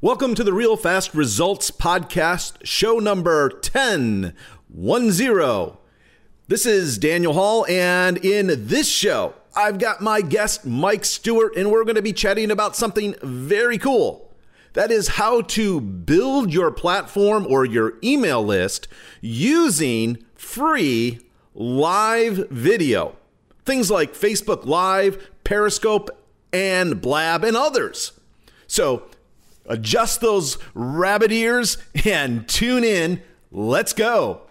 Welcome to the Real Fast Results Podcast, show number 10, 10. This is Daniel Hall, and in this show, I've got my guest, Mike Stewart, and we're going to be chatting about something very cool. That is how to build your platform or your email list using free live video. Things like Facebook Live, Periscope, and Blab, and others. So, adjust those rabbit ears and tune in. Let's go.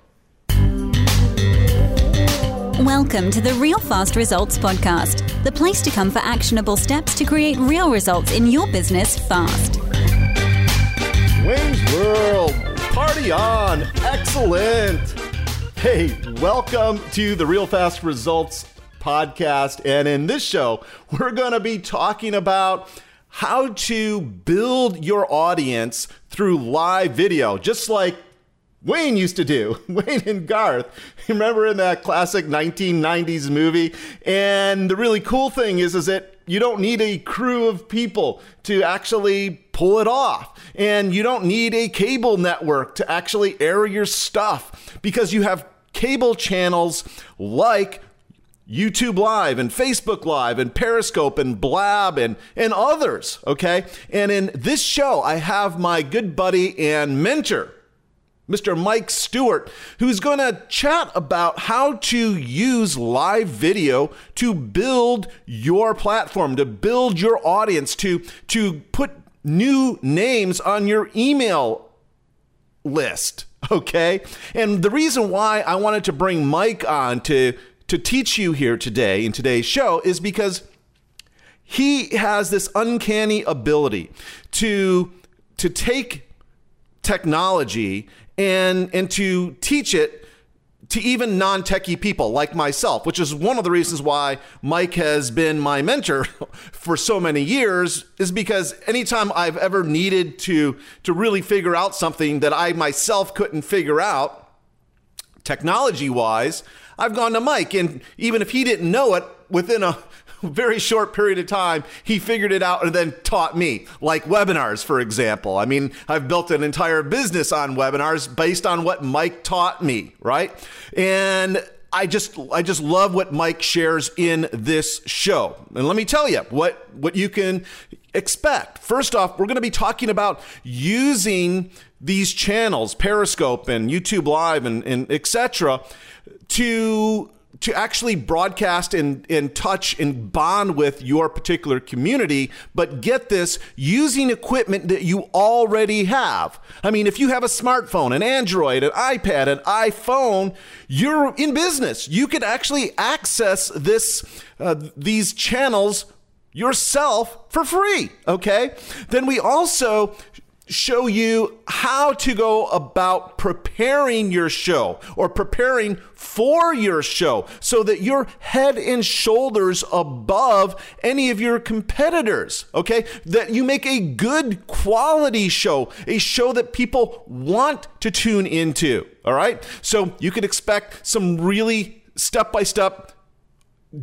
Welcome to the Real Fast Results Podcast, the place to come for actionable steps to create real results in your business fast. Wayne's World, party on! Excellent! Hey, welcome to the Real Fast Results Podcast. And in this show, we're going to be talking about how to build your audience through live video, just like Wayne used to do. Wayne and Garth. Remember in that classic 1990s movie? And the really cool thing is, is that you don't need a crew of people to actually pull it off. And you don't need a cable network to actually air your stuff because you have cable channels like YouTube Live and Facebook Live and Periscope and Blab and, and others, okay? And in this show, I have my good buddy and mentor, Mr. Mike Stewart, who's going to chat about how to use live video to build your platform, to build your audience, to, to put new names on your email list, okay? And the reason why I wanted to bring Mike on to to teach you here today in today's show is because he has this uncanny ability to to take technology and and to teach it to even non-techie people like myself, which is one of the reasons why Mike has been my mentor for so many years is because anytime I've ever needed to to really figure out something that I myself couldn't figure out technology-wise, I've gone to Mike, and even if he didn't know it, within a very short period of time, he figured it out and then taught me, like webinars, for example. I mean, I've built an entire business on webinars based on what Mike taught me, right? And I just I just love what Mike shares in this show. And let me tell you what what you can expect. First off, we're going to be talking about using these channels, Periscope and YouTube Live and, and etc to to actually broadcast and, and touch and bond with your particular community, but get this using equipment that you already have. I mean, if you have a smartphone, an Android, an iPad, an iPhone, you're in business. You can actually access this uh, these channels yourself for free. Okay. Then we also show you how to go about preparing your show or preparing for your show so that you're head and shoulders above any of your competitors, okay? That you make a good quality show, a show that people want to tune into, all right? So you can expect some really step by step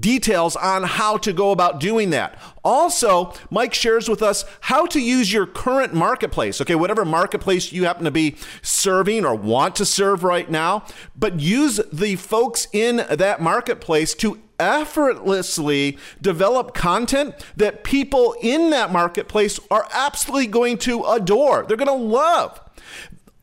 details on how to go about doing that. Also, Mike shares with us how to use your current marketplace. Okay, whatever marketplace you happen to be serving or want to serve right now, but use the folks in that marketplace to effortlessly develop content that people in that marketplace are absolutely going to adore. They're going to love.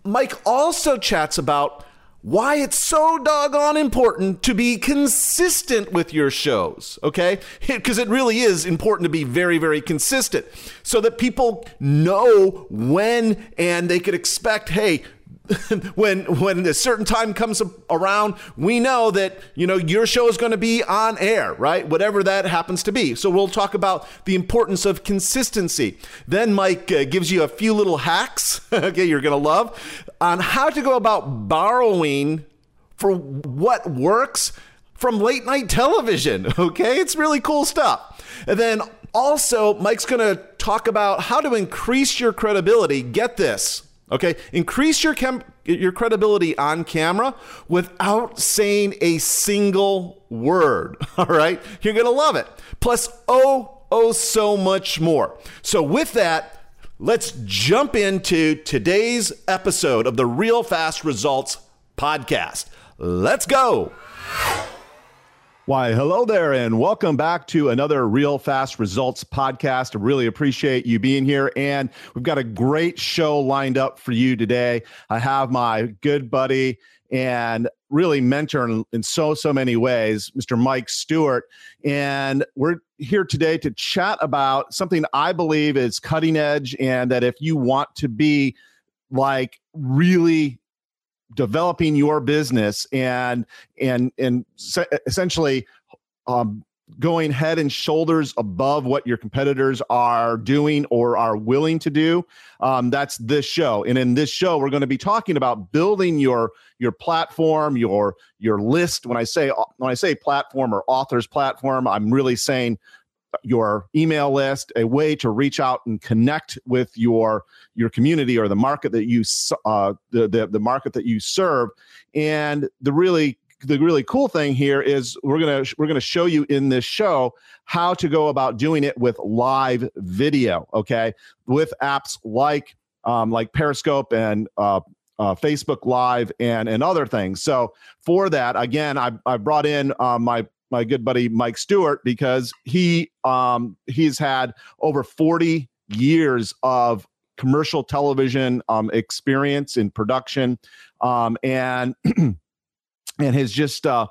Mike also chats about why it's so doggone important to be consistent with your shows, okay? Because it really is important to be very, very consistent so that people know when and they could expect, hey, when when a certain time comes around, we know that you know your show is going to be on air, right? Whatever that happens to be. So we'll talk about the importance of consistency. Then Mike uh, gives you a few little hacks, okay, you're going to love on how to go about borrowing for what works from late night television, okay? It's really cool stuff. And then also Mike's going to talk about how to increase your credibility. Get this Okay, increase your chem- your credibility on camera without saying a single word. All right, you're gonna love it. Plus, oh, oh, so much more. So with that, let's jump into today's episode of the Real Fast Results podcast. Let's go. Why, hello there, and welcome back to another Real Fast Results podcast. I really appreciate you being here, and we've got a great show lined up for you today. I have my good buddy and really mentor in, in, so so many ways mr mike stewart and we're here today to chat about something i believe is cutting edge and that if you want to be like really developing your business and and and essentially um, going head and shoulders above what your competitors are doing or are willing to do um, that's this show. And in this show we're going to be talking about building your your platform your your list. When i say when i say platform or authors platform i'm really saying your email list a way to reach out and connect with your your community or the market that you uh, the, the the market that you serve and the really the really cool thing here is we're gonna we're gonna show you in this show how to go about doing it with live video. Okay, with apps like um, like Periscope and uh, uh, Facebook Live and and other things. So for that, again, I I brought in uh, my my good buddy Mike Stewart because he um, he's had over 40 years of commercial television um, experience in production um, and and has just uh,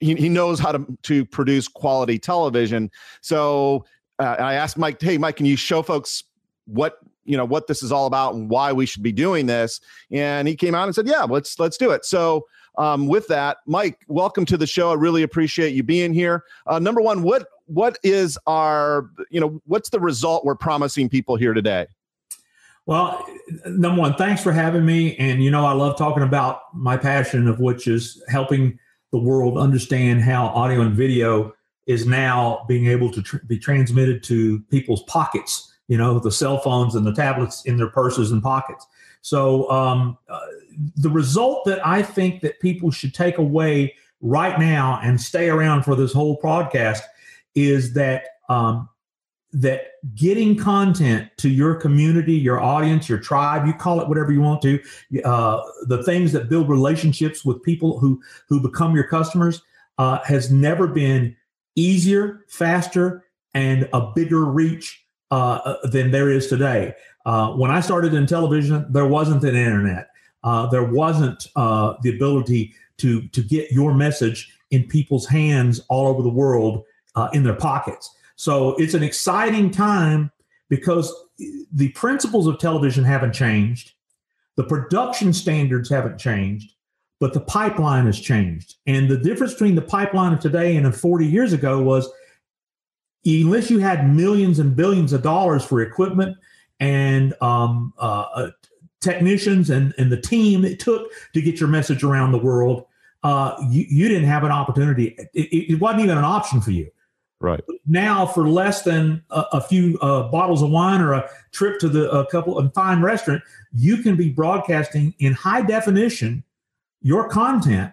he, he knows how to to produce quality television. So uh, I asked Mike, hey Mike, can you show folks what you know what this is all about and why we should be doing this? And he came out and said, yeah, let's let's do it. So um, with that, Mike, welcome to the show. I really appreciate you being here. Uh, number one, what what is our you know what's the result we're promising people here today? Well, number one, thanks for having me. And you know, I love talking about my passion, of which is helping the world understand how audio and video is now being able to tr- be transmitted to people's pockets. You know, the cell phones and the tablets in their purses and pockets. So, um, uh, the result that I think that people should take away right now and stay around for this whole podcast is that um, that getting content to your community, your audience, your tribe, you call it whatever you want to, uh, the things that build relationships with people who who become your customers uh, has never been easier, faster, and a bigger reach uh, than there is today. Uh, when I started in television, there wasn't an internet. Uh, there wasn't uh, the ability to to get your message in people's hands all over the world in their pockets. So it's an exciting time because the principles of television haven't changed, the production standards haven't changed, but the pipeline has changed. And the difference between the pipeline of today and of 40 years ago was unless you had millions and billions of dollars for equipment and um, uh, uh, technicians and, and the team it took to get your message around the world, uh, you, you didn't have an opportunity. It, it wasn't even an option for you. Right. Now, for less than a, a few uh, bottles of wine or a trip to the a couple of fine restaurant, you can be broadcasting in high definition your content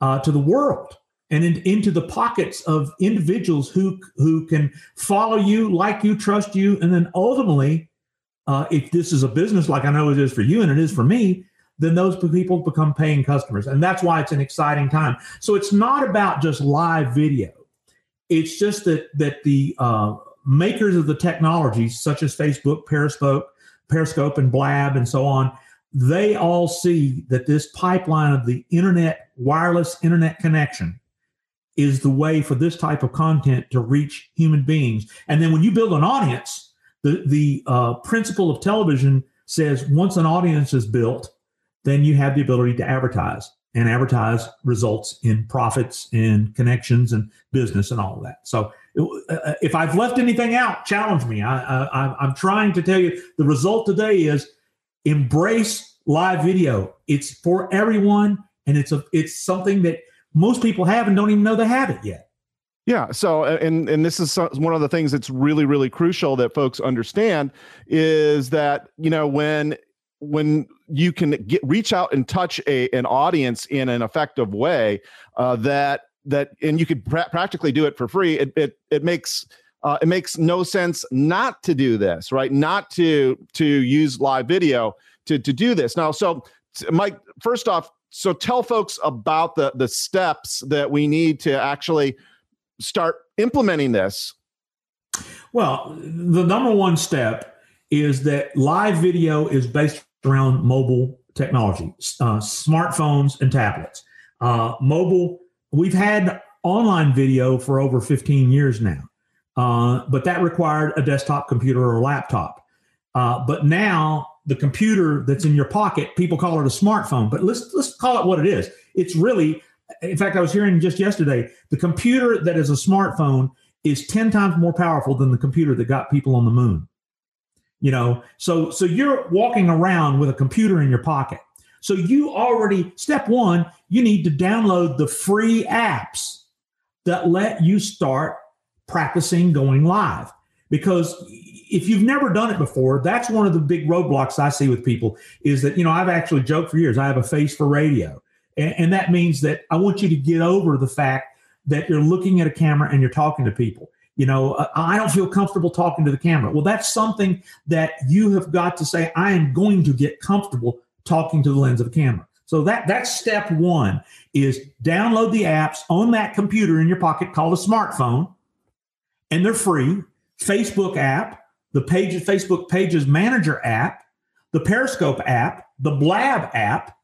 uh, to the world and in, into the pockets of individuals who who can follow you, like you, trust you, and then ultimately, uh, if this is a business like I know it is for you and it is for me, then those people become paying customers, and that's why it's an exciting time. So it's not about just live video it's just that that the uh, makers of the technologies, such as Facebook, Periscope, Periscope, and Blab, and so on, they all see that this pipeline of the internet, wireless internet connection, is the way for this type of content to reach human beings. And then when you build an audience, the the uh, principle of television says once an audience is built, then you have the ability to advertise and advertise results in profits and connections and business and all of that. So uh, if I've left anything out, challenge me. I, I, I'm trying to tell you the result today is embrace live video. It's for everyone, and it's a it's something that most people have and don't even know they have it yet. Yeah. So, and and this is one of the things that's really really crucial that folks understand is that you know when when you can get reach out and touch a an audience in an effective way uh, that that and you could pra- practically do it for free it it, it makes uh, it makes no sense not to do this, right? Not to to use live video to to do this. Now, so Mike, first off, so tell folks about the the steps that we need to actually start implementing this. Well, the number one step is that live video is based around mobile technology, uh, smartphones and tablets. Uh, mobile, we've had online video for over 15 years now. Uh, but that required a desktop computer or laptop. Uh, but now the computer that's in your pocket, people call it a smartphone, but let's let's call it what it is. It's really, in fact, I was hearing just yesterday, the computer that is a smartphone is 10 times more powerful than the computer that got people on the moon. You know, so so you're walking around with a computer in your pocket. So you already step one, you need to download the free apps that let you start practicing going live. Because if you've never done it before, that's one of the big roadblocks I see with people is that, you know, I've actually joked for years, I have a face for radio. And, and that means that I want you to get over the fact that you're looking at a camera and you're talking to people. You know, uh, I don't feel comfortable talking to the camera. Well, that's something that you have got to say, I am going to get comfortable talking to the lens of a camera. So that that's step one is download the apps on that computer in your pocket called a smartphone and they're free. Facebook app, the page Facebook Pages Manager app, the Periscope app, the Blab app,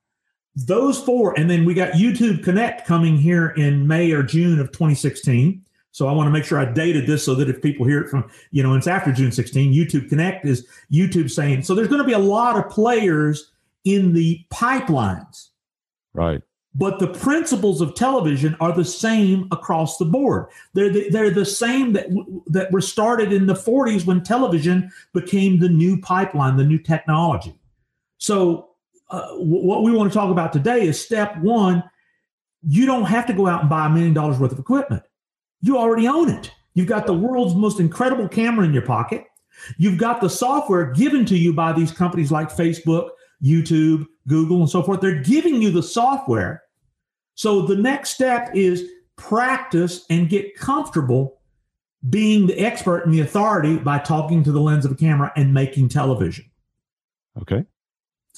those four, and then we got YouTube Connect coming here in May or June of 2016. So I want to make sure I dated this so that if people hear it from, you know, it's after June 16, YouTube Connect is YouTube saying, so there's going to be a lot of players in the pipelines. Right but the principles of television are the same across the board. They're the, they're the same that that were started in the 40s when television became the new pipeline, the new technology. So, uh, what we want to talk about today is step one. You don't have to go out and buy a million dollars worth of equipment. You already own it. You've got the world's most incredible camera in your pocket. You've got the software given to you by these companies like Facebook, YouTube, Google, and so forth. They're giving you the software so the next step is practice and get comfortable being the expert and the authority by talking to the lens of a camera and making television. Okay.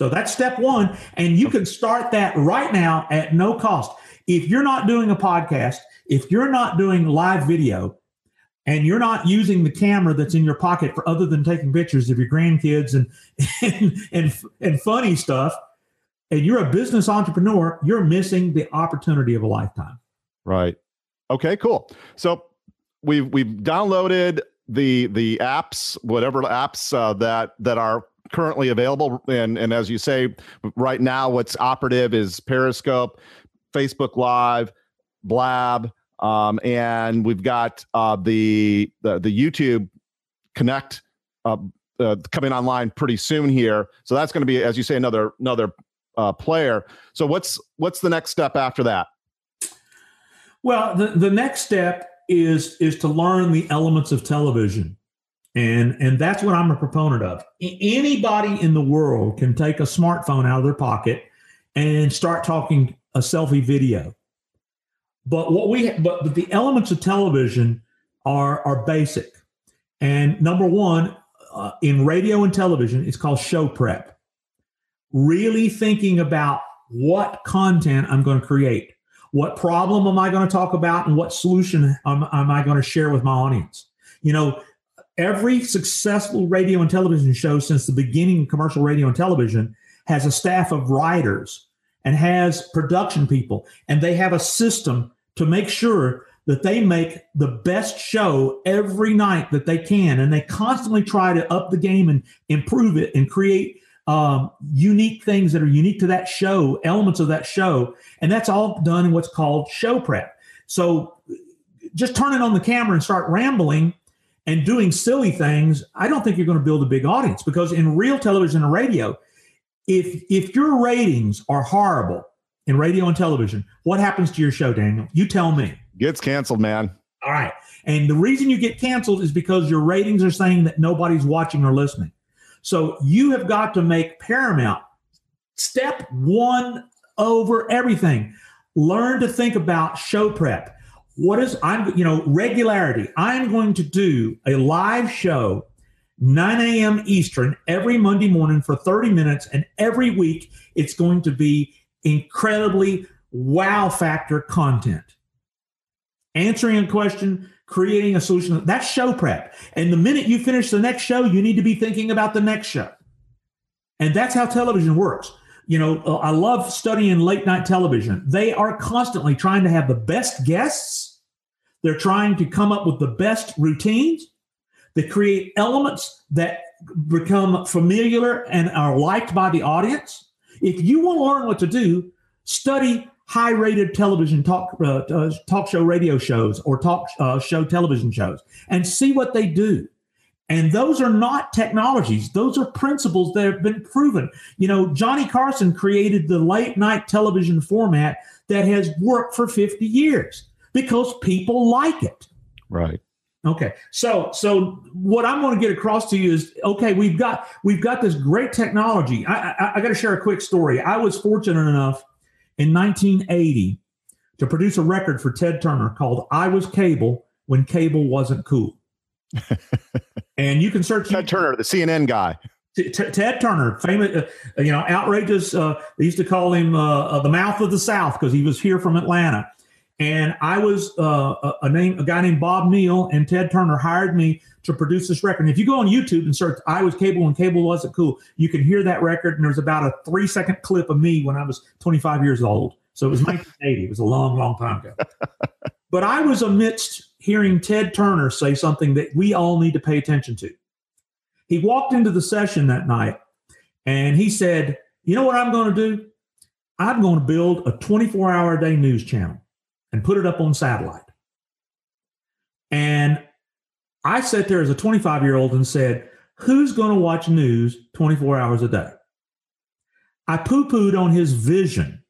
So that's step one. And you can start that right now at no cost. If you're not doing a podcast, if you're not doing live video, and you're not using the camera that's in your pocket for other than taking pictures of your grandkids and and and, and funny stuff, and you're a business entrepreneur, you're missing the opportunity of a lifetime. Right. Okay, cool. So we've we've downloaded the the apps, whatever apps uh, that that are currently available, and and as you say, right now, what's operative is Periscope, Facebook Live, Blab, um, and we've got uh, the, the the YouTube Connect uh, uh, coming online pretty soon here. So that's going to be, as you say, another another uh, player. So what's what's the next step after that? Well, the, the next step is is to learn the elements of television. And and that's what I'm a proponent of. Anybody in the world can take a smartphone out of their pocket and start talking a selfie video. But what we but, but the elements of television are are basic. And number one, uh, in radio and television, it's called show prep really thinking about what content I'm going to create. What problem am I going to talk about and what solution am, am I going to share with my audience? You know, every successful radio and television show since the beginning of commercial radio and television has a staff of writers and has production people, and they have a system to make sure that they make the best show every night that they can. And they constantly try to up the game and improve it and create um, unique things that are unique to that show, elements of that show. And that's all done in what's called show prep. So just turning on the camera and start rambling and doing silly things, I don't think you're going to build a big audience because in real television and radio, if if your ratings are horrible in radio and television, what happens to your show, Daniel? You tell me. Gets canceled, man. All right. And the reason you get canceled is because your ratings are saying that nobody's watching or listening. So you have got to make paramount step one over everything. Learn to think about show prep. What is I'm you know regularity. I'm going to do a live show 9 a.m. Eastern every Monday morning for 30 minutes, and every week it's going to be incredibly wow factor content. Answering a question, creating a solution. That's show prep. And the minute you finish the next show, you need to be thinking about the next show. And that's how television works. You know, uh, I love studying late night television. They are constantly trying to have the best guests. They're trying to come up with the best routines. They create elements that become familiar and are liked by the audience. If you want to learn what to do, study high rated television talk uh, uh, talk show radio shows or talk uh, show television shows and see what they do. And those are not technologies; those are principles that have been proven. You know, Johnny Carson created the late night television format that has worked for 50 years because people like it. Right. Okay. So so what I'm going to get across to you is okay, we've got we've got this great technology. I I, I got to share a quick story. I was fortunate enough in 1980 to produce a record for Ted Turner called I Was Cable When Cable Wasn't Cool. and you can search Ted Turner, the CNN guy. T- T- Ted Turner, famous, uh, you know, outrageous. Uh, they used to call him uh, uh the mouth of the South because he was here from Atlanta. And I was uh, a, a, name, a guy named Bob Neal, and Ted Turner hired me to produce this record. And if you go on YouTube and search "I was cable and cable wasn't cool," you can hear that record. And there's about a three second clip of me when I was 25 years old. So it was 1980. It was a long, long time ago. but I was amidst hearing Ted Turner say something that we all need to pay attention to. He walked into the session that night and he said, "You know what I'm going to do? I'm going to build a 24 hour a day news channel." And put it up on satellite. And I sat there as a 25 year old and said, Who's going to watch news 24 hours a day? I poo pooed on his vision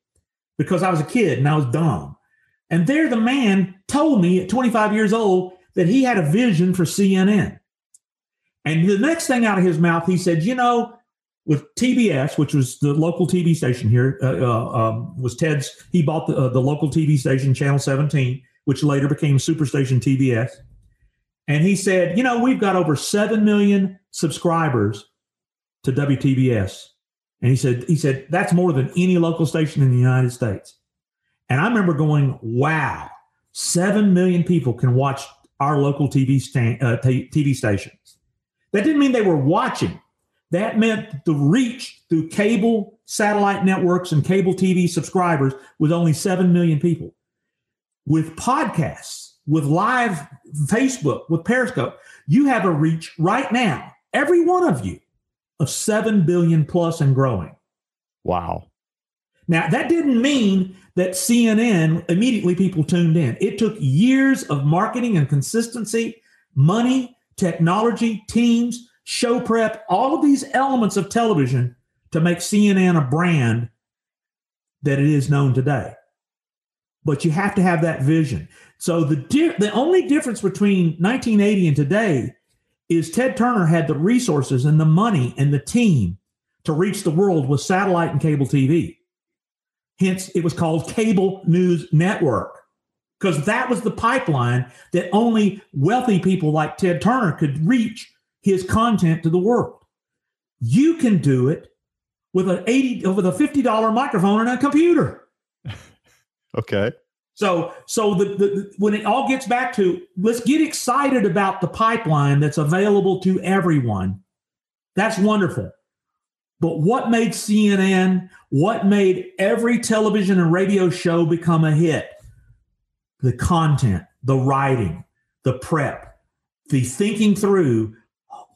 because I was a kid and I was dumb. And there, the man told me at 25 years old that he had a vision for CNN. And the next thing out of his mouth, he said, You know, with TBS, which was the local TV station here, uh, uh, um, was Ted's. He bought the, uh, the local TV station, Channel 17, which later became Superstation TBS. And he said, you know, we've got over seven million subscribers to WTBS. And he said, he said that's more than any local station in the United States. And I remember going, wow, seven million people can watch our local TV, uh, t- TV stations. That didn't mean they were watching that meant the reach through cable satellite networks and cable TV subscribers was only 7 million people. With podcasts, with live Facebook, with Periscope, you have a reach right now, every one of you, of 7 billion plus and growing. Wow. Now, that didn't mean that CNN immediately people tuned in. It took years of marketing and consistency, money, technology, teams show prep, all of these elements of television to make CNN a brand that it is known today. But you have to have that vision. So the di- the only difference between 1980 and today is Ted Turner had the resources and the money and the team to reach the world with satellite and cable TV. Hence, it was called Cable News Network because that was the pipeline that only wealthy people like Ted Turner could reach his content to the world. You can do it with an 80 with a $50 microphone and a computer. okay. So so the, the when it all gets back to let's get excited about the pipeline that's available to everyone. That's wonderful. But what made CNN, what made every television and radio show become a hit? The content, the writing, the prep, the thinking through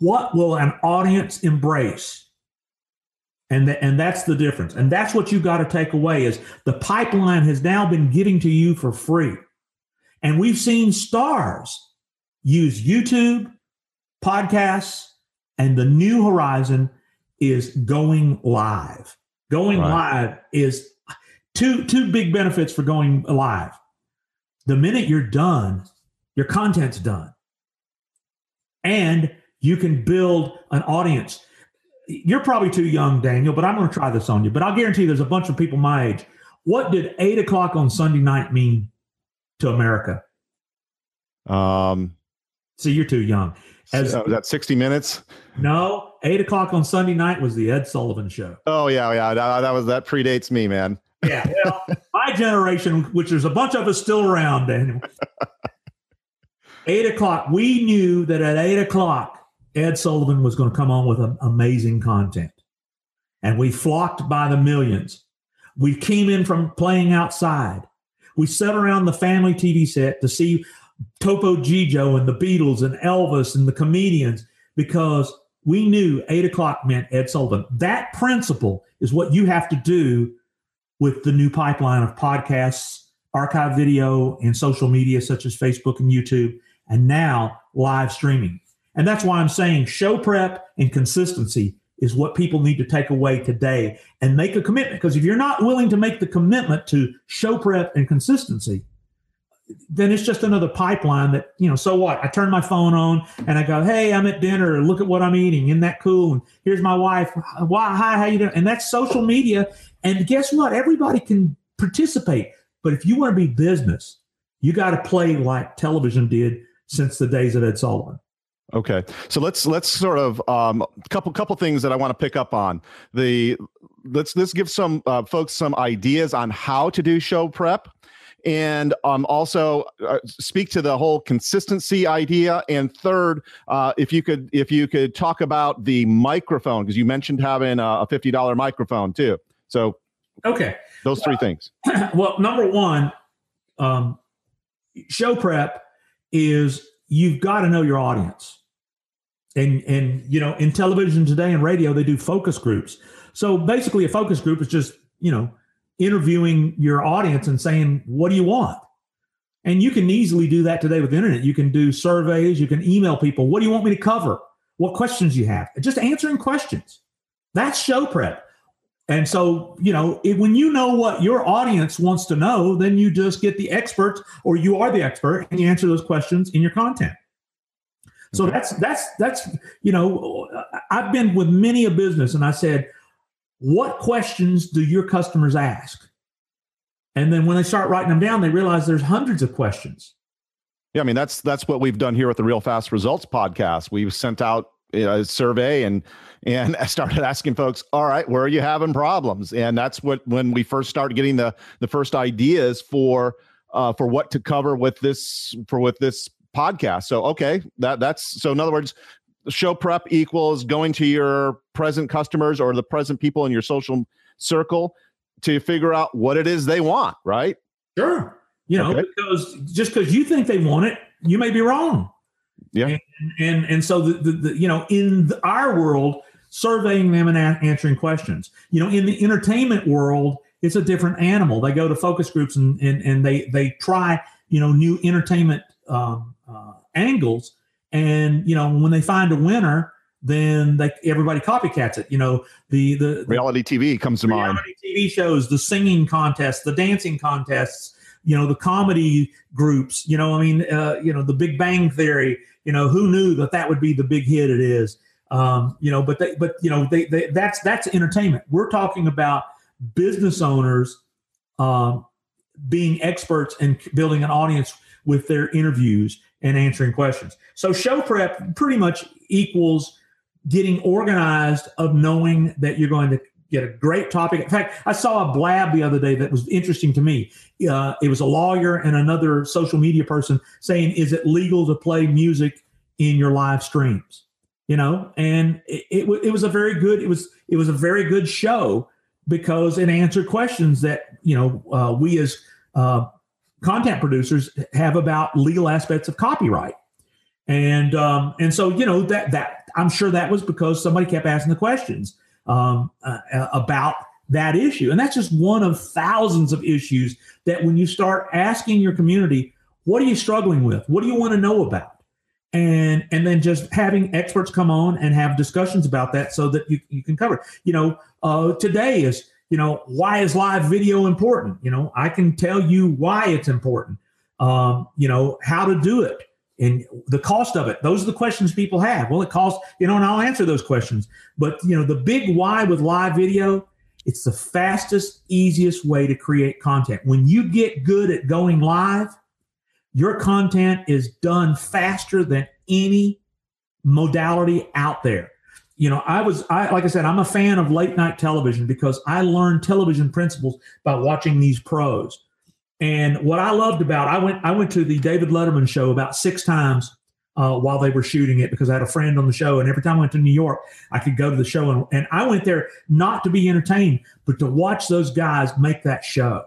what will an audience embrace? And, th- and that's the difference. And that's what you got to take away is the pipeline has now been getting to you for free. And we've seen stars use YouTube, podcasts, and the new horizon is going live. Going right. live is two two big benefits for going live. The minute you're done, your content's done. And you can build an audience. You're probably too young, Daniel, but I'm going to try this on you. But I'll guarantee there's a bunch of people my age. What did eight o'clock on Sunday night mean to America? Um, See, you're too young. As was that 60 minutes? no, eight o'clock on Sunday night was the Ed Sullivan Show. Oh yeah, yeah. That, that was that predates me, man. Yeah, well, my generation, which there's a bunch of us still around, Daniel. eight o'clock. We knew that at eight o'clock, Ed Sullivan was going to come on with amazing content, and we flocked by the millions. We came in from playing outside. We sat around the family TV set to see Topo Gigio and the Beatles and Elvis and the comedians because we knew eight o'clock meant Ed Sullivan. That principle is what you have to do with the new pipeline of podcasts, archive video, and social media such as Facebook and YouTube, and now live streaming. And that's why I'm saying show prep and consistency is what people need to take away today and make a commitment. Because if you're not willing to make the commitment to show prep and consistency, then it's just another pipeline that, you know, so what? I turn my phone on and I go, hey, I'm at dinner. Look at what I'm eating. Isn't that cool? And here's my wife. Why? Hi, how you doing? And that's social media. And guess what? Everybody can participate. But if you want to be business, you got to play like television did since the days of Ed Sullivan. Okay, so let's let's sort of um, couple couple things that I want to pick up on. The let's let's give some uh, folks some ideas on how to do show prep, and um, also uh, speak to the whole consistency idea. And third, uh, if you could if you could talk about the microphone because you mentioned having a, a fifty dollar microphone too. So Okay. those three things. well, number one, um, show prep is you've got to know your audience. And and you know, in television today and radio, they do focus groups. So basically, a focus group is just you know interviewing your audience and saying, "What do you want?" And you can easily do that today with the internet. You can do surveys. You can email people. What do you want me to cover? What questions you have? Just answering questions. That's show prep. And so, you know, if, when you know what your audience wants to know, then you just get the experts or you are the expert and you answer those questions in your content. So that's that's that's you know, I've been with many a business and I said, what questions do your customers ask? And then when they start writing them down, they realize there's hundreds of questions. Yeah, I mean that's that's what we've done here with the Real Fast Results podcast. We've sent out you know, a survey and and I started asking folks, all right, where are you having problems? And that's what when we first started getting the the first ideas for uh, for what to cover with this for with this podcast. So okay, that that's so in other words, show prep equals going to your present customers or the present people in your social circle to figure out what it is they want, right? Sure. You know, Okay. because just because you think they want it, you may be wrong. Yeah. And and, and so the, the, the you know in the, our world, surveying them and a- answering questions. You know, in the entertainment world, it's a different animal. They go to focus groups and and, and they they try you know new entertainment um, uh, angles, and you know when they find a winner, then they everybody copycats it. You know the the, the Reality TV comes to mind. reality TV shows, the singing contests, the dancing contests, you know, the comedy groups. You know, I mean, uh, you know, the Big Bang Theory. You know, who knew that that would be the big hit it is? Um, you know, but they, but you know, they, they that's that's entertainment. We're talking about business owners um, being experts and building an audience with their interviews and answering questions. So show prep pretty much equals getting organized of knowing that you're going to get a great topic. In fact, I saw a blab the other day that was interesting to me. Uh, it was a lawyer and another social media person saying, "Is it legal to play music in your live streams?" You know, and it, it, it was a very good. It was it was a very good show because it answered questions that you know uh, we as uh, content producers have about legal aspects of copyright and um, and so you know that that I'm sure that was because somebody kept asking the questions um, uh, uh, about that issue, and that's just one of thousands of issues that when you start asking your community, what are you struggling with? What do you want to know about? And and then just having experts come on and have discussions about that so that you, you can cover. it. You know, uh, today is you know why is live video important? You know, I can tell you why it's important. Um, you know how to do it and the cost of it those are the questions people have well it costs you know and i'll answer those questions but you know the big why with live video it's the fastest easiest way to create content when you get good at going live your content is done faster than any modality out there. You know, I was, I like I said, I'm a fan of late night television because I learned television principles by watching these pros. And what I loved about, I went, I went to the David Letterman show about six times uh, while they were shooting it because I had a friend on the show. And every time I went to New York, I could go to the show. And, and I went there not to be entertained, but to watch those guys make that show.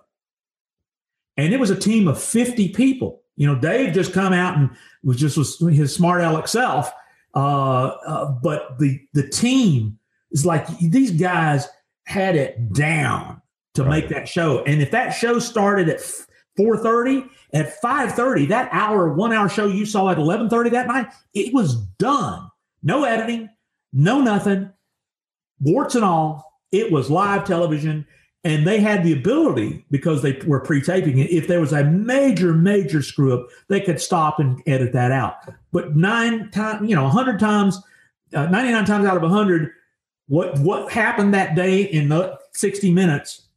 And it was a team of 50 people. You know, Dave just come out and was just was his smart aleck self. Uh, uh, but the the team is like these guys had it down to right. make that show. And if that show started at 4:30, at 5:30, that hour, one hour show you saw at 11:30 that night, it was done. No editing, no nothing, warts and all. It was live television, and they had the ability because they were pre-taping it. If there was a major, major screw up, they could stop and edit that out. But nine times, you know, hundred times, uh, 99 times out of 100, what what happened that day in the 60 minutes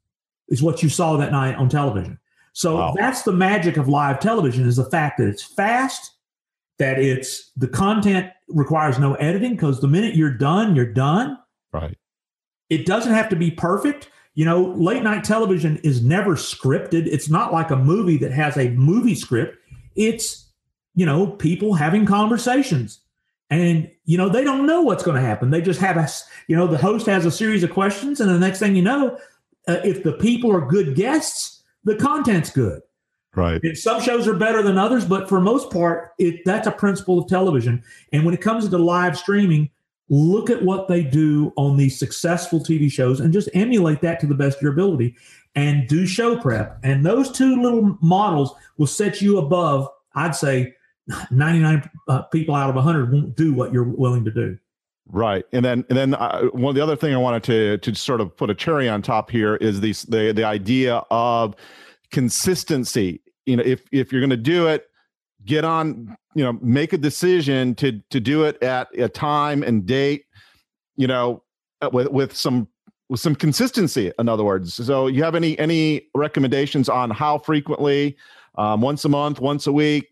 is what you saw that night on television. So wow. that's the magic of live television is the fact that it's fast, that it's the content requires no editing because the minute you're done, you're done. Right. It doesn't have to be perfect. You know, late night television is never scripted. It's not like a movie that has a movie script. It's, you know, people having conversations. And, you know, they don't know what's going to happen. They just have a, you know, the host has a series of questions. And the next thing you know, uh, if the people are good guests, the content's good. Right. And some shows are better than others, but for most part, it that's a principle of television. And when it comes to live streaming, look at what they do on these successful TV shows and just emulate that to the best of your ability and do show prep. And those two little models will set you above, I'd say, 99 uh, people out of 100 won't do what you're willing to do. Right, and then and then uh, one of the other thing I wanted to to sort of put a cherry on top here is the the the idea of consistency. You know, if if you're going to do it, get on. You know, make a decision to to do it at a time and date. You know, uh, with with some with some consistency. In other words, so you have any any recommendations on how frequently? Um, once a month, once a week,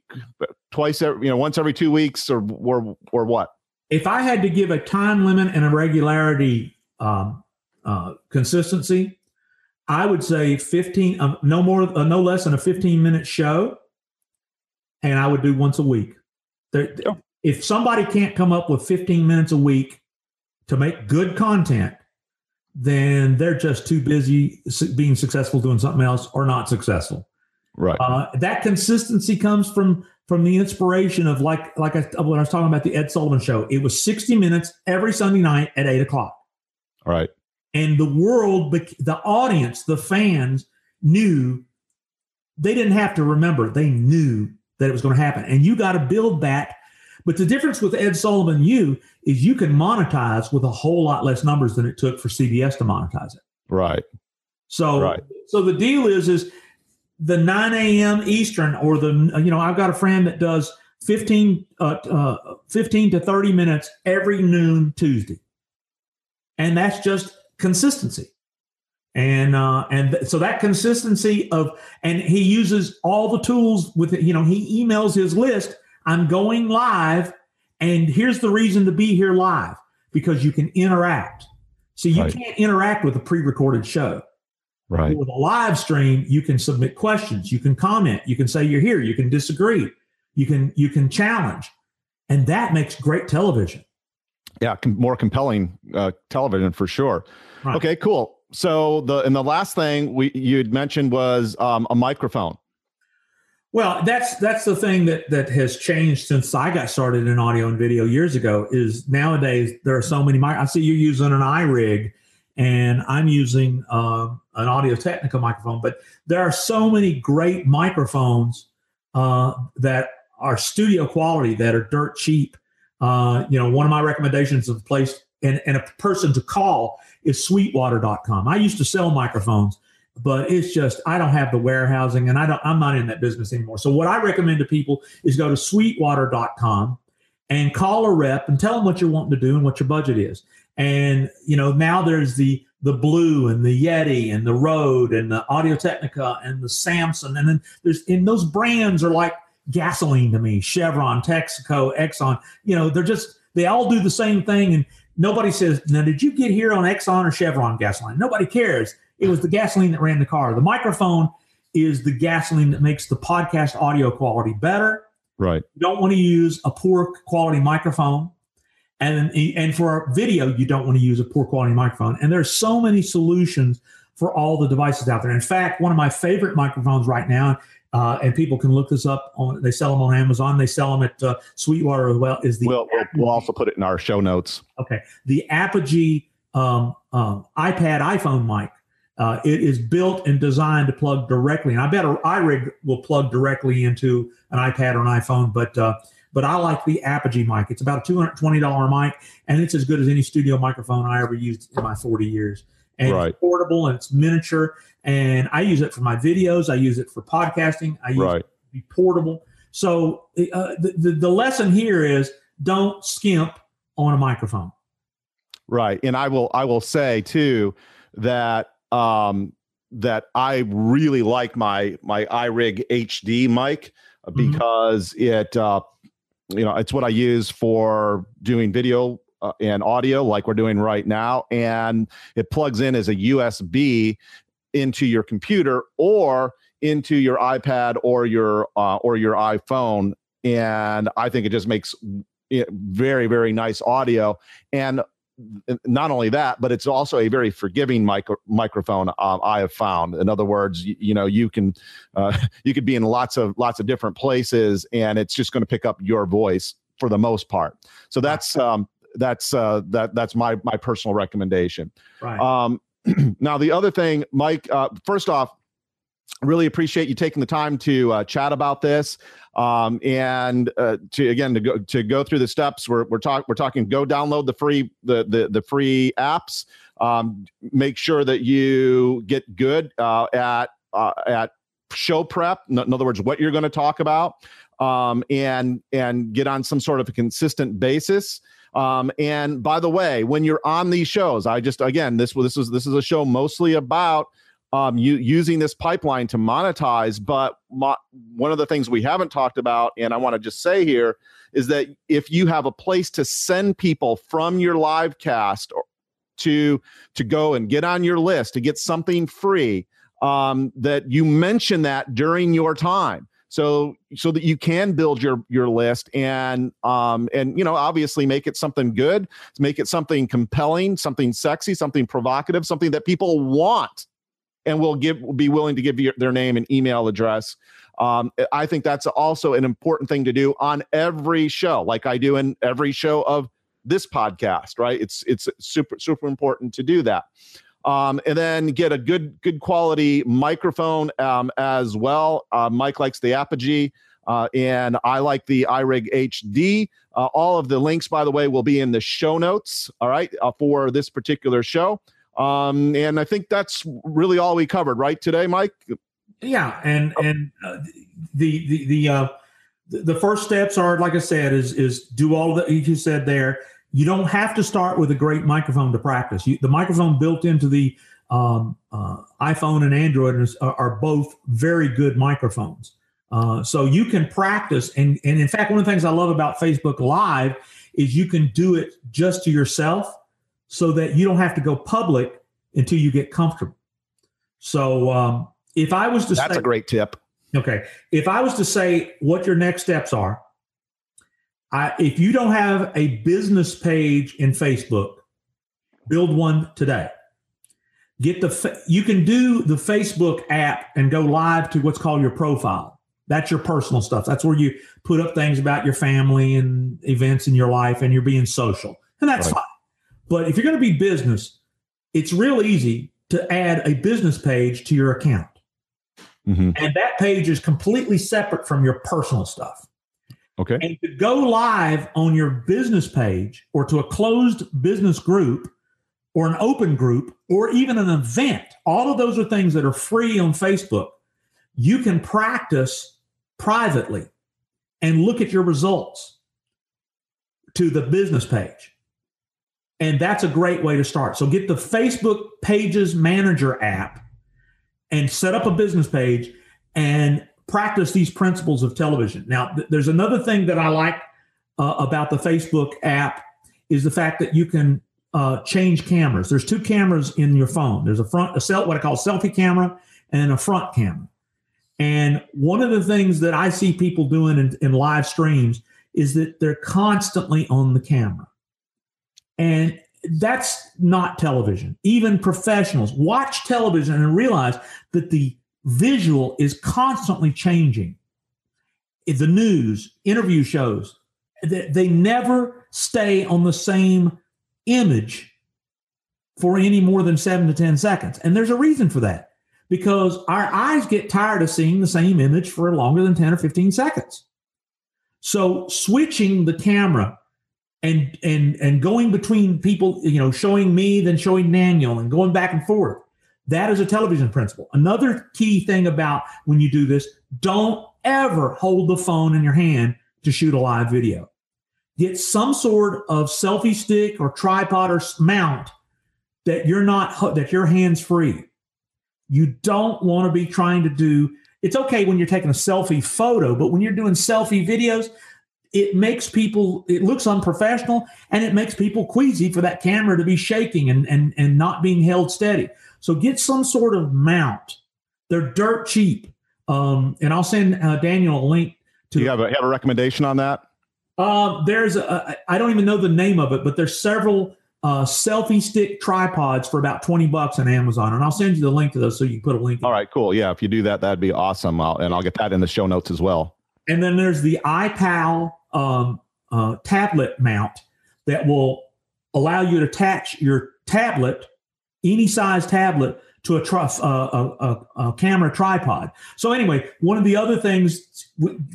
twice every, you know, once every two weeks, or or or what? If I had to give a time limit and a regularity um, uh, consistency, I would say 15, um, no more, uh, no less than a 15 minute show. And I would do once a week. There, If somebody can't come up with 15 minutes a week to make good content, then they're just too busy being successful doing something else or not successful. Right. Uh, that consistency comes from from the inspiration of like like I, when I was talking about the Ed Sullivan show. It was 60 minutes every Sunday night at eight o'clock. All right. And the world, the audience, the fans knew they didn't have to remember. They knew that it was going to happen. And you got to build that. But the difference with Ed Sullivan you is you can monetize with a whole lot less numbers than it took for CBS to monetize it. Right. So right. so the deal is is the 9 a.m. Eastern or the, you know, I've got a friend that does 15, uh, uh, 15 to 30 minutes every noon Tuesday. And that's just consistency. And uh, and th- so that consistency of and he uses all the tools with it, you know, he emails his list. I'm going live, and here's the reason to be here live because you can interact. So you right. can't interact with a pre-recorded show. Right. With a live stream, you can submit questions, you can comment, you can say you're here, you can disagree, you can you can challenge, and that makes great television. Yeah, com- more compelling uh, television for sure. Right. Okay, cool. So the and the last thing we you'd mentioned was um, a microphone. Well, that's that's the thing that that has changed since I got started in audio and video years ago. Is nowadays there are so many. I see you using an iRig and I'm using uh, an Audio Technica microphone. But there are so many great microphones uh, that are studio quality that are dirt cheap. Uh, you know, one of my recommendations of a place and, and a person to call is sweetwater.com. I used to sell microphones, but it's just I don't have the warehousing and I don't I'm not in that business anymore. So what I recommend to people is go to sweetwater.com and call a rep and tell them what you're wanting to do and what your budget is. And you know, now there's the the Blue and the Yeti and the Rode and the Audio Technica and the Samson, and then there's and those brands are like gasoline to me. Chevron, Texaco, Exxon, you know, they're just, they all do the same thing. And nobody says, now, did you get here on Exxon or Chevron gasoline? Nobody cares. It was the gasoline that ran the car. The microphone is the gasoline that makes the podcast audio quality better. Right. You don't want to use a poor quality microphone. And, and for video, you don't want to use a poor quality microphone. And there's so many solutions for all the devices out there. In fact, one of my favorite microphones right now, uh, and people can look this up on. They sell them on Amazon. They sell them at uh, Sweetwater as well. Is the we'll, we'll, we'll also put it in our show notes. Okay, the Apogee um, um, iPad iPhone mic. Uh, it is built and designed to plug directly, and I bet iRig will plug directly into an iPad or an iPhone. But uh, but I like the Apogee mic. It's about a two hundred twenty dollar mic, and it's as good as any studio microphone I ever used in my forty years. And right. it's portable and it's miniature, and I use it for my videos. I use it for podcasting. I use right. it to be portable. So uh, the, the the lesson here is don't skimp on a microphone. Right, and I will I will say too that um, that I really like my my iRig HD mic mm-hmm. because mm-hmm. it uh, you know it's what I use for doing video uh, and audio like we're doing right now, and it plugs in as a USB into your computer or into your iPad or your uh, or your iPhone, and I think it just makes very very nice audio and not only that, but it's also a very forgiving micro, microphone. Um, I have found. In other words, you, you know, you can uh, you could be in lots of lots of different places, and it's just going to pick up your voice for the most part. So that's um, that's uh, that that's my my personal recommendation. Right. Um, now the other thing, Mike. Uh, first off, really appreciate you taking the time to uh, chat about this um, and uh, to again to go to go through the steps we're we're talking we're talking go download the free the the, the free apps. Um, make sure that you get good uh, at uh, at show prep in other words what you're going to talk about um, and and get on some sort of a consistent basis. Um, and by the way when you're on these shows i just again this this is this is a show mostly about um, using this pipeline to monetize. But mo- one of the things we haven't talked about, and I want to just say here, is that if you have a place to send people from your live cast to to go and get on your list to get something free, um, that you mention that during your time so so that you can build your your list and um and you know obviously make it something good make it something compelling something sexy something provocative something that people want and will give will be willing to give you their name and email address. Um, I think that's also an important thing to do on every show, like I do in every show of this podcast. Right? It's it's super super important to do that. Um, and then get a good good quality microphone um, as well. Uh, Mike likes the Apogee. Uh, and I like the iRig HD. Uh, all of the links, by the way, will be in the show notes. All right, uh, for this particular show. Um, and I think that's really all we covered, right, today, Mike? Yeah, and and uh, the the the uh, the first steps are, like I said, is is do all that you said there. You don't have to start with a great microphone to practice. You, the microphone built into the um, uh, iPhone and Android is, are, are, both very good microphones. Uh, so you can practice, and and in fact, one of the things I love about Facebook Live is you can do it just to yourself so that you don't have to go public until you get comfortable. So um, if I was to that's say, a great tip. Okay, if I was to say what your next steps are, I, if you don't have a business page in Facebook, build one today. Get the you can do the Facebook app and go live to what's called your profile. That's your personal stuff. That's where you put up things about your family and events in your life, and you're being social, and that's right. fine. But if you're going to be business, it's real easy to add a business page to your account. Mm-hmm. And that page is completely separate from your personal stuff. Okay. And to go live on your business page or to a closed business group or an open group or even an event, all of those are things that are free on Facebook. You can practice privately and look at your results to the business page. And that's a great way to start. So get the Facebook Pages Manager app and set up a business page and practice these principles of television. Now, th- there's another thing that I like uh, about the Facebook app is the fact that you can uh, change cameras. There's two cameras in your phone. There's a front, a cel- what I call selfie camera, and a front camera. And one of the things that I see people doing in, in live streams is that they're constantly on the camera. And that's not television. Even professionals watch television and realize that the visual is constantly changing. The news, interview shows, they never stay on the same image for any more than seven to 10 seconds. And there's a reason for that because our eyes get tired of seeing the same image for longer than 10 or 15 seconds. So switching the camera and and and going between people, you know, showing me, then showing Daniel and going back and forth. That is a television principle. Another key thing about when you do this, don't ever hold the phone in your hand to shoot a live video. Get some sort of selfie stick or tripod or mount that you're not that your hands free. You don't want to be trying to do it's okay when you're taking a selfie photo, but when you're doing selfie videos, it makes people it looks unprofessional and it makes people queasy for that camera to be shaking and and, and not being held steady. So get some sort of mount. They're dirt cheap. Um, and I'll send uh, Daniel a link to. Do you have a, have a recommendation on that? Uh, there's a, I don't even know the name of it, but there's several uh, selfie stick tripods for about 20 bucks on Amazon. And I'll send you the link to those so you can put a link. All right, cool. Yeah, if you do that, that'd be awesome. I'll, and I'll get that in the show notes as well. And then there's the iPal um, uh, tablet mount that will allow you to attach your tablet, any size tablet, to a, tri- uh, a, a, a, camera tripod. So anyway, one of the other things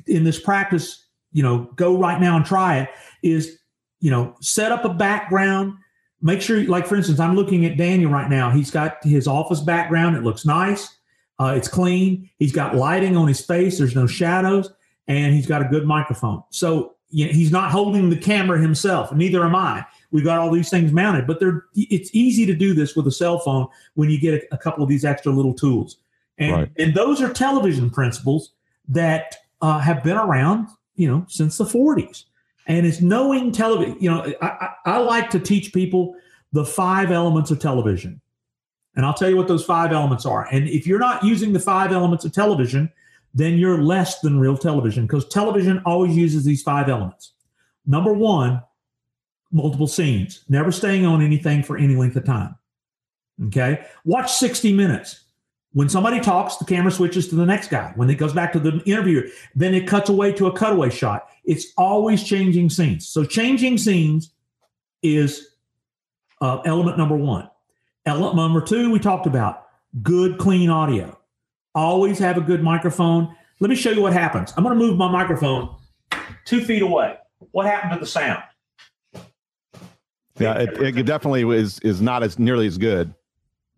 in this practice, you know, go right now and try it is, you know, set up a background. Make sure, like for instance, I'm looking at Daniel right now. He's got his office background. It looks nice. Uh, it's clean. He's got lighting on his face. There's no shadows, and he's got a good microphone. So you know, he's not holding the camera himself. Neither am I we've got all these things mounted but they're it's easy to do this with a cell phone when you get a, a couple of these extra little tools and right. and those are television principles that uh, have been around you know since the 40s and it's knowing television you know I, I, I like to teach people the five elements of television and i'll tell you what those five elements are and if you're not using the five elements of television then you're less than real television because television always uses these five elements number one multiple scenes, never staying on anything for any length of time. Okay. Watch 60 minutes. When somebody talks, the camera switches to the next guy. When it goes back to the interviewer, then it cuts away to a cutaway shot. It's always changing scenes. So, changing scenes is uh, element number one. Element number two, we talked about good, clean audio. Always have a good microphone. Let me show you what happens. I'm going to move my microphone two feet away. What happened to the sound? Yeah, it, it definitely is is not as nearly as good.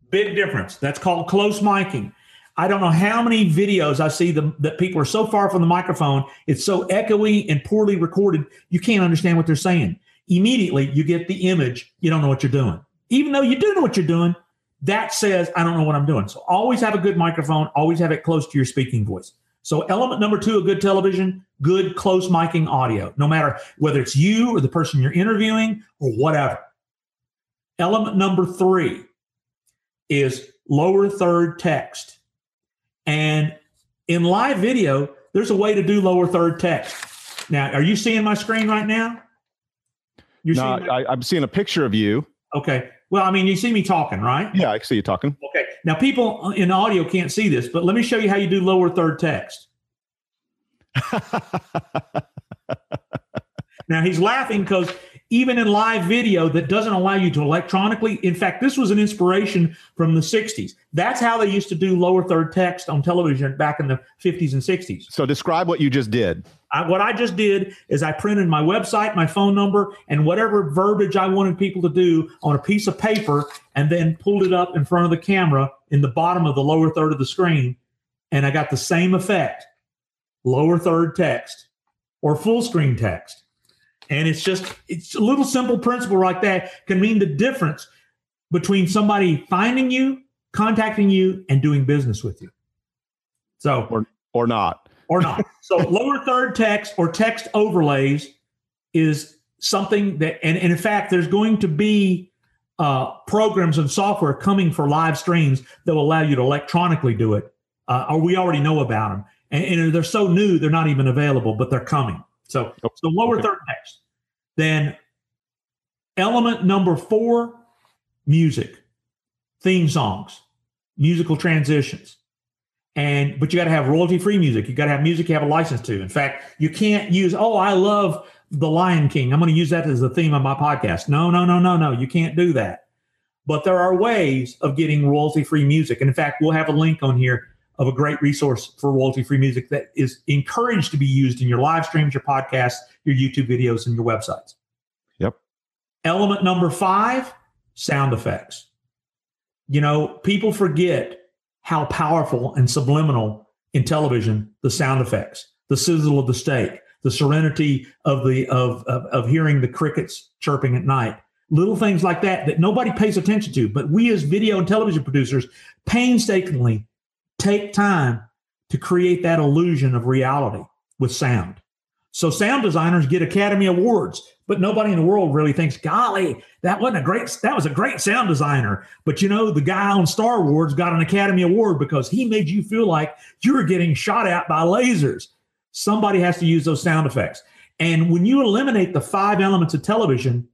Big difference. That's called close miking. I don't know how many videos I see the, that people are so far from the microphone, it's so echoey and poorly recorded, you can't understand what they're saying. Immediately, you get the image, you don't know what you're doing. Even though you do know what you're doing, that says, I don't know what I'm doing. So always have a good microphone, always have it close to your speaking voice. So, element number two of good television, good close miking audio, no matter whether it's you or the person you're interviewing or whatever. Element number three is lower third text. And in live video, there's a way to do lower third text. Now, are you seeing my screen right now? You're no, seeing I, I'm seeing a picture of you. Okay. Well, I mean, you see me talking, right? Yeah, I see you talking. Okay. Now, people in audio can't see this, but let me show you how you do lower third text. now, he's laughing because even in live video that doesn't allow you to electronically, in fact, this was an inspiration from the 60s. That's how they used to do lower third text on television back in the 50s and 60s. So, describe what you just did. I, what I just did is I printed my website, my phone number, and whatever verbiage I wanted people to do on a piece of paper, and then pulled it up in front of the camera in the bottom of the lower third of the screen. And I got the same effect lower third text or full screen text. And it's just, it's a little simple principle like that can mean the difference between somebody finding you, contacting you, and doing business with you. So, or, or not. Or not. so lower third text or text overlays is something that, and, and in fact, there's going to be uh, programs and software coming for live streams that will allow you to electronically do it. Uh, or we already know about them, and, and, they're so new they're not even available, but they're coming. So, so lower okay. third text. Then element number four, music, theme songs, musical transitions. And but you got to have royalty free music. You got to have music you have a license to. In fact, you can't use, oh, I love the Lion King. I'm going to use that as the theme of my podcast. No, no, no, no, no. You can't do that. But there are ways of getting royalty free music. And in fact, we'll have a link on here of a great resource for royalty free music that is encouraged to be used in your live streams, your podcasts, your YouTube videos, and your websites. Yep. Element number five sound effects. You know, people forget how powerful and subliminal in television the sound effects, the sizzle of the steak, the serenity of the of, of, of hearing the crickets chirping at night. Little things like that that nobody pays attention to. But we as video and television producers painstakingly take time to create that illusion of reality with sound so sound designers get academy awards but nobody in the world really thinks golly that wasn't a great that was a great sound designer but you know the guy on star wars got an academy award because he made you feel like you were getting shot at by lasers Somebody has to use those sound effects. And when you eliminate the five elements of television,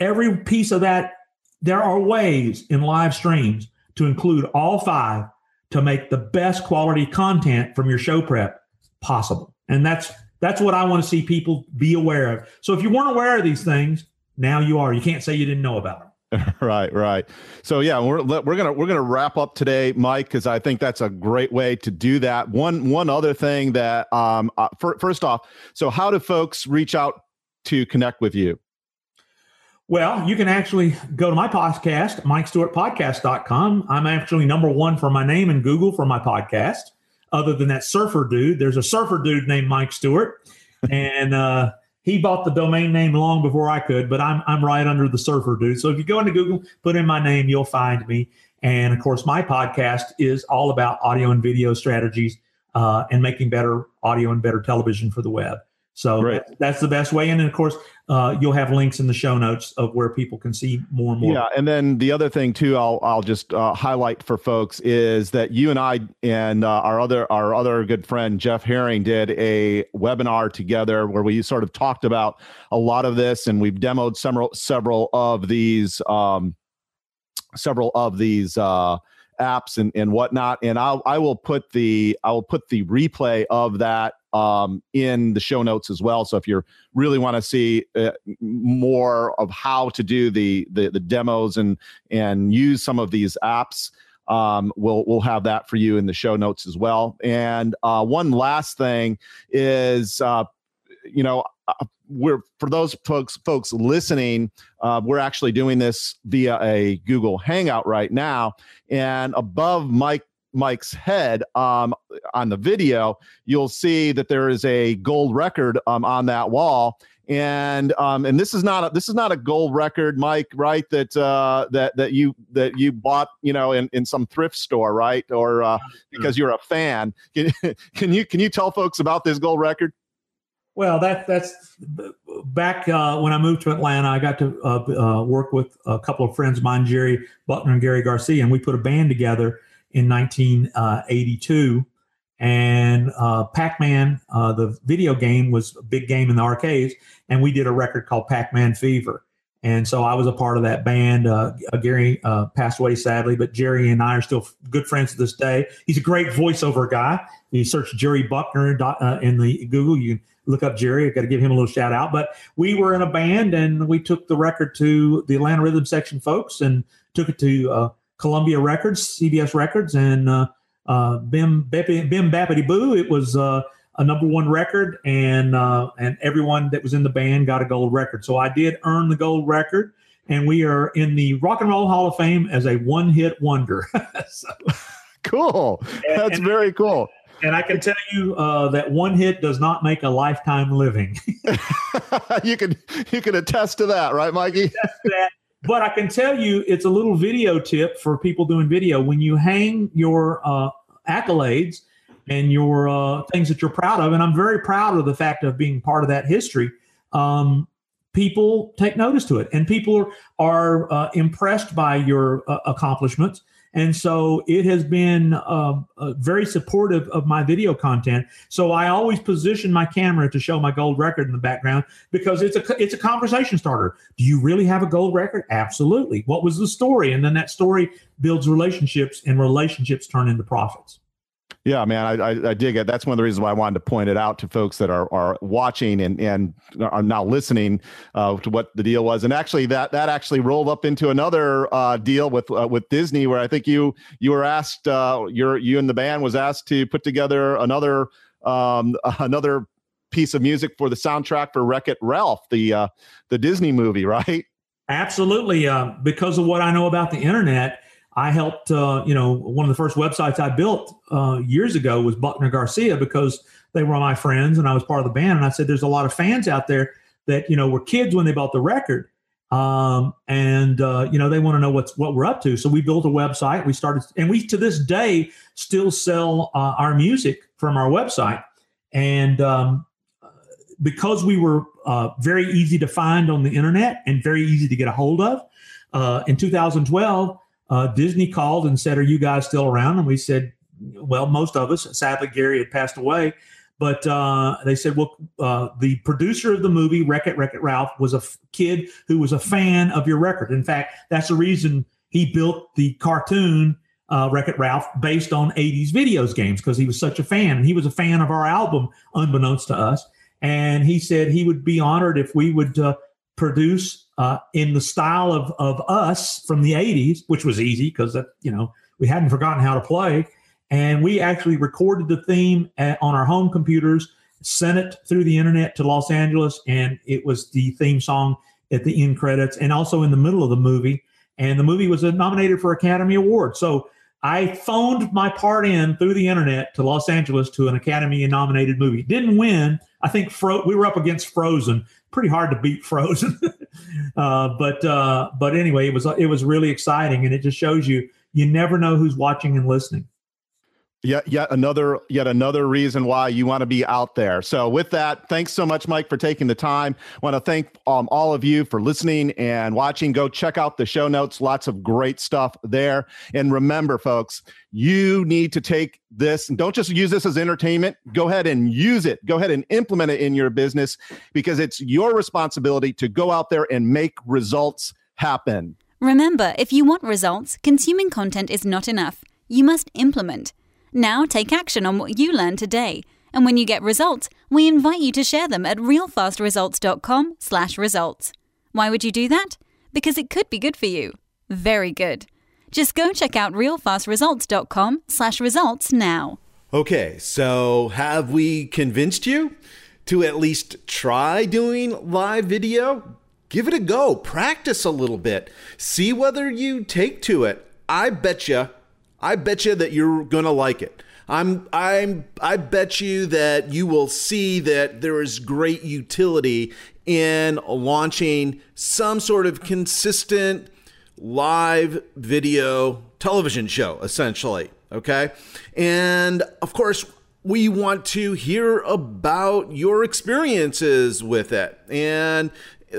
every piece of that, there are ways in live streams to include all five to make the best quality content from your show prep possible. And that's that's what I want to see people be aware of. So if you weren't aware of these things, now you are. You can't say you didn't know about them. right, right. So yeah, we're we're gonna we're gonna wrap up today, Mike, because I think that's a great way to do that. One one other thing that um uh, for, first off, so how do folks reach out to connect with you? Well, you can actually go to my podcast, MikeStewartPodcast.com. I'm actually number one for my name in Google for my podcast. Other than that surfer dude, there's a surfer dude named Mike Stewart, and uh, he bought the domain name long before I could, but I'm I'm right under the surfer dude. So if you go into Google, put in my name, you'll find me. And of course, my podcast is all about audio and video strategies uh, and making better audio and better television for the web. So that, that's the best way. And then, of course, uh, you'll have links in the show notes of where people can see more and more. Yeah, and then the other thing too, I'll I'll just uh, highlight for folks is that you and I and uh, our other our other good friend Jeff Herring did a webinar together where we sort of talked about a lot of this, and we've demoed several several of these um, several of these uh, apps and, and whatnot. And I'll I will put the I will put the replay of that um, in the show notes as well. So if you really want to see uh, more of how to do the, the the demos and and use some of these apps, um, we'll we'll have that for you in the show notes as well. And uh, one last thing is, uh, you know, uh, we're for those folks folks listening, uh, we're actually doing this via a Google Hangout right now, and above Mike Mike's head um, on the video, you'll see that there is a gold record um, on that wall. And um, and this is not a, this is not a gold record, Mike, right? That uh, that that you that you bought, you know, in, in some thrift store, right? Or uh, because you're a fan. Can, can you can you tell folks about this gold record? Well, that that's back uh, when I moved to Atlanta. I got to uh, uh, work with a couple of friends of mine, Jerry Buckner and Gary Garcia, and we put a band together in 1982. And uh, Pac Man, uh, the video game, was a big game in the arcades. And we did a record called Pac Man Fever. And so I was a part of that band. Uh, uh Gary uh, passed away sadly, but Jerry and I are still good friends to this day. He's a great voiceover guy. You search Jerry Buckner uh, in the Google, you can look up Jerry. I've got to give him a little shout out. But we were in a band and we took the record to the Atlanta Rhythm Section folks and took it to Columbia Records, CBS Records, and uh, uh, Bim Bim Bappity Boo. It was uh, a number one record, and uh, and everyone that was in the band got a gold record. So I did earn the gold record, and we are in the Rock and Roll Hall of Fame as a one hit wonder. so, cool. And, That's and, very cool. And I can tell you uh, that one hit does not make a lifetime living. you can you can attest to that, right, Mikey? But I can tell you, it's a little video tip for people doing video. When you hang your uh, accolades, and your uh, things that you're proud of. And I'm very proud of the fact of being part of that history. Um, people take notice to it, and people are, are uh, impressed by your uh, accomplishments. And so it has been uh, uh, very supportive of my video content. So I always position my camera to show my gold record in the background because it's a it's a conversation starter. Do you really have a gold record? Absolutely. What was the story? And then that story builds relationships, and relationships turn into profits. Yeah, man, I, I, I, dig it. That's one of the reasons why I wanted to point it out to folks that are are watching and and are now listening uh, to what the deal was. And actually, that that actually rolled up into another uh, deal with uh, with Disney, where I think you you were asked, uh, your you and the band was asked to put together another um, another piece of music for the soundtrack for Wreck It Ralph, the uh, the Disney movie, right? Absolutely, uh, because of what I know about the internet I helped, uh, you know, one of the first websites I built uh, years ago was Buckner Garcia because they were my friends and I was part of the band. And I said, there's a lot of fans out there that, you know, were kids when they bought the record. Um, and, uh, you know, they want to know what's what we're up to. So we built a website. We started, and we to this day still sell uh, our music from our website. And um, because we were uh, very easy to find on the internet and very easy to get a hold of, uh, in 2012, uh, Disney called and said, "Are you guys still around?" And we said, "Well, most of us." Sadly, Gary had passed away, but uh, they said, "Well, uh, the producer of the movie Wreck It Wreck It Ralph was a f- kid who was a fan of your record. In fact, that's the reason he built the cartoon." Uh, Wreck It Ralph based on 80s videos games because he was such a fan. And he was a fan of our album, unbeknownst to us. And he said he would be honored if we would uh, produce uh, in the style of, of us from the 80s, which was easy because that, you know, we hadn't forgotten how to play. And we actually recorded the theme at, on our home computers, sent it through the internet to Los Angeles, and it was the theme song at the end credits and also in the middle of the movie. And the movie was nominated for Academy Award. So I phoned my part in through the internet to Los Angeles to an Academy nominated movie. Didn't win. I think Fro- we were up against Frozen, pretty hard to beat Frozen. uh, but uh, but anyway, it was it was really exciting, and it just shows you you never know who's watching and listening. Yet, yet another, yet another reason why you want to be out there. So, with that, thanks so much, Mike, for taking the time. I Want to thank um, all of you for listening and watching. Go check out the show notes; lots of great stuff there. And remember, folks, you need to take this and don't just use this as entertainment. Go ahead and use it. Go ahead and implement it in your business because it's your responsibility to go out there and make results happen. Remember, if you want results, consuming content is not enough. You must implement. Now take action on what you learned today. And when you get results, we invite you to share them at realfastresults.com slash results. Why would you do that? Because it could be good for you. Very good. Just go check out realfastresults.com slash results now. Okay, so have we convinced you to at least try doing live video? Give it a go. Practice a little bit. See whether you take to it. I bet you I bet you that you're gonna like it. I'm I'm I bet you that you will see that there is great utility in launching some sort of consistent live video television show essentially, okay? And of course, we want to hear about your experiences with it. And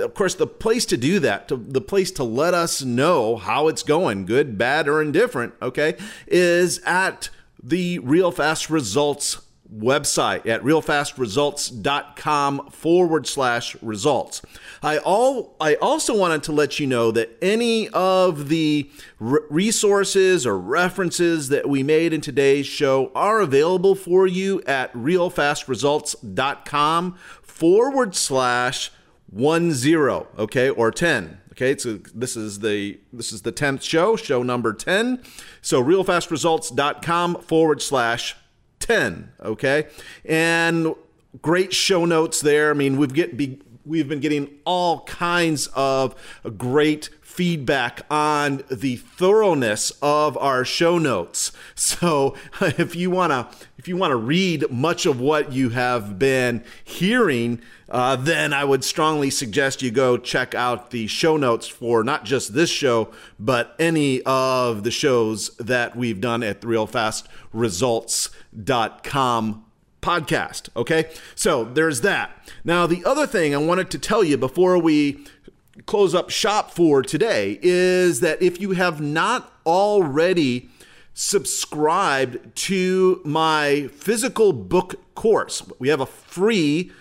of course, the place to do that, to, the place to let us know how it's going, good, bad, or indifferent, okay, is at the Real Fast Results website at realfastresults.com forward slash results. I all I also wanted to let you know that any of the resources or references that we made in today's show are available for you at realfastresults.com forward slash one zero, okay, or ten. Okay, so this is the this is the tenth show, show number ten. So realfastresults.com forward slash ten. Okay, and great show notes there. I mean, we've get be, we've been getting all kinds of great feedback on the thoroughness of our show notes. So if you want to if you want to read much of what you have been hearing, uh, then I would strongly suggest you go check out the show notes for not just this show, but any of the shows that we've done at realfastresults.com podcast. Okay. So there's that. Now, the other thing I wanted to tell you before we close up shop for today is that if you have not already subscribed to my physical book course, we have a free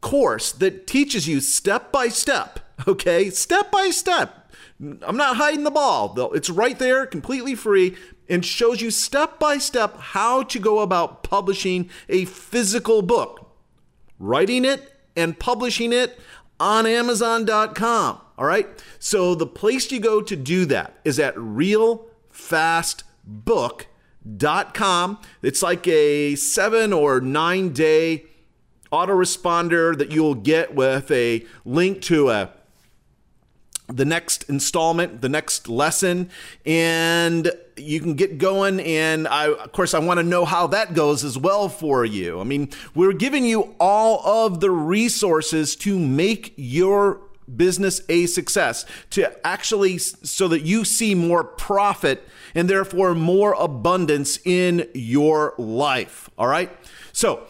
course that teaches you step by step, okay? Step by step. I'm not hiding the ball, though. It's right there, completely free, and shows you step by step how to go about publishing a physical book, writing it and publishing it on Amazon.com. All right. So the place you go to do that is at realfastbook.com. It's like a seven or nine day autoresponder that you'll get with a link to a the next installment, the next lesson, and you can get going. And I, of course, I want to know how that goes as well for you. I mean, we're giving you all of the resources to make your business a success, to actually so that you see more profit and therefore more abundance in your life. All right. So,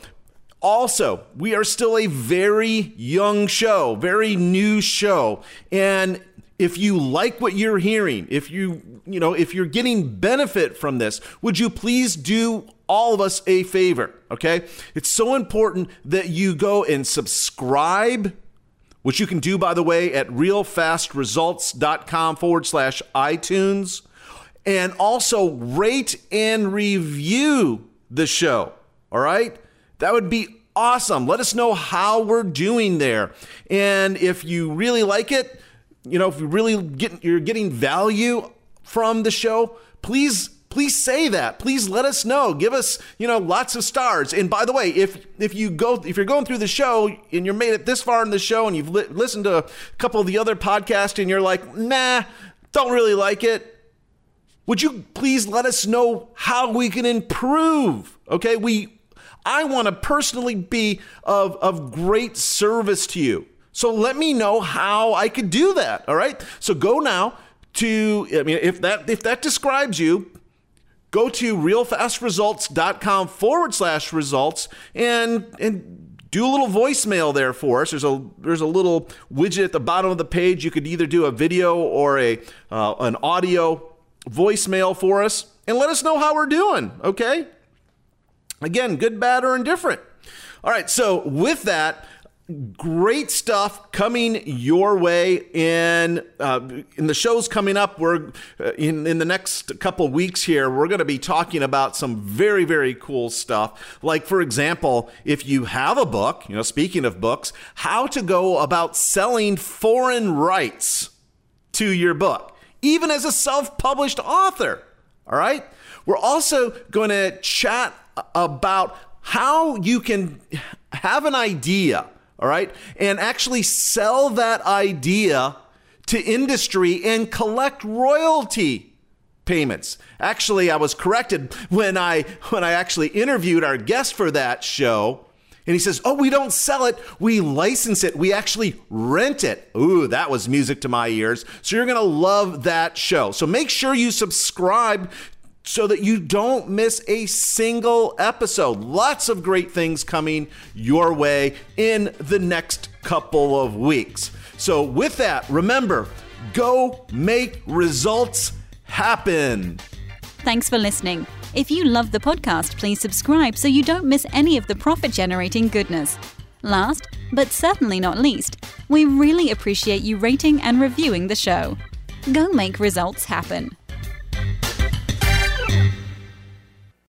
also, we are still a very young show, very new show. And if you like what you're hearing, if you, you know, if you're getting benefit from this, would you please do all of us a favor, okay? It's so important that you go and subscribe, which you can do, by the way, at realfastresults.com forward slash iTunes, and also rate and review the show, all right? That would be awesome. Let us know how we're doing there. And if you really like it, you know, if you really get you're getting value from the show, please please say that. Please let us know. Give us, you know, lots of stars. And by the way, if if you go if you're going through the show and you're made it this far in the show and you've li- listened to a couple of the other podcasts and you're like, "Nah, don't really like it." Would you please let us know how we can improve? Okay? We I want to personally be of of great service to you. So let me know how I could do that. All right. So go now to, I mean, if that if that describes you, go to realfastresults.com forward slash results and and do a little voicemail there for us. There's a there's a little widget at the bottom of the page. You could either do a video or a uh, an audio voicemail for us and let us know how we're doing. Okay. Again, good, bad, or indifferent. All right. So with that great stuff coming your way in uh, in the shows coming up we're uh, in in the next couple weeks here we're going to be talking about some very very cool stuff like for example if you have a book you know speaking of books how to go about selling foreign rights to your book even as a self-published author all right we're also going to chat about how you can have an idea all right, and actually sell that idea to industry and collect royalty payments. Actually, I was corrected when I when I actually interviewed our guest for that show. And he says, "Oh, we don't sell it. We license it. We actually rent it." Ooh, that was music to my ears. So you're going to love that show. So make sure you subscribe so that you don't miss a single episode. Lots of great things coming your way in the next couple of weeks. So, with that, remember go make results happen. Thanks for listening. If you love the podcast, please subscribe so you don't miss any of the profit generating goodness. Last, but certainly not least, we really appreciate you rating and reviewing the show. Go make results happen.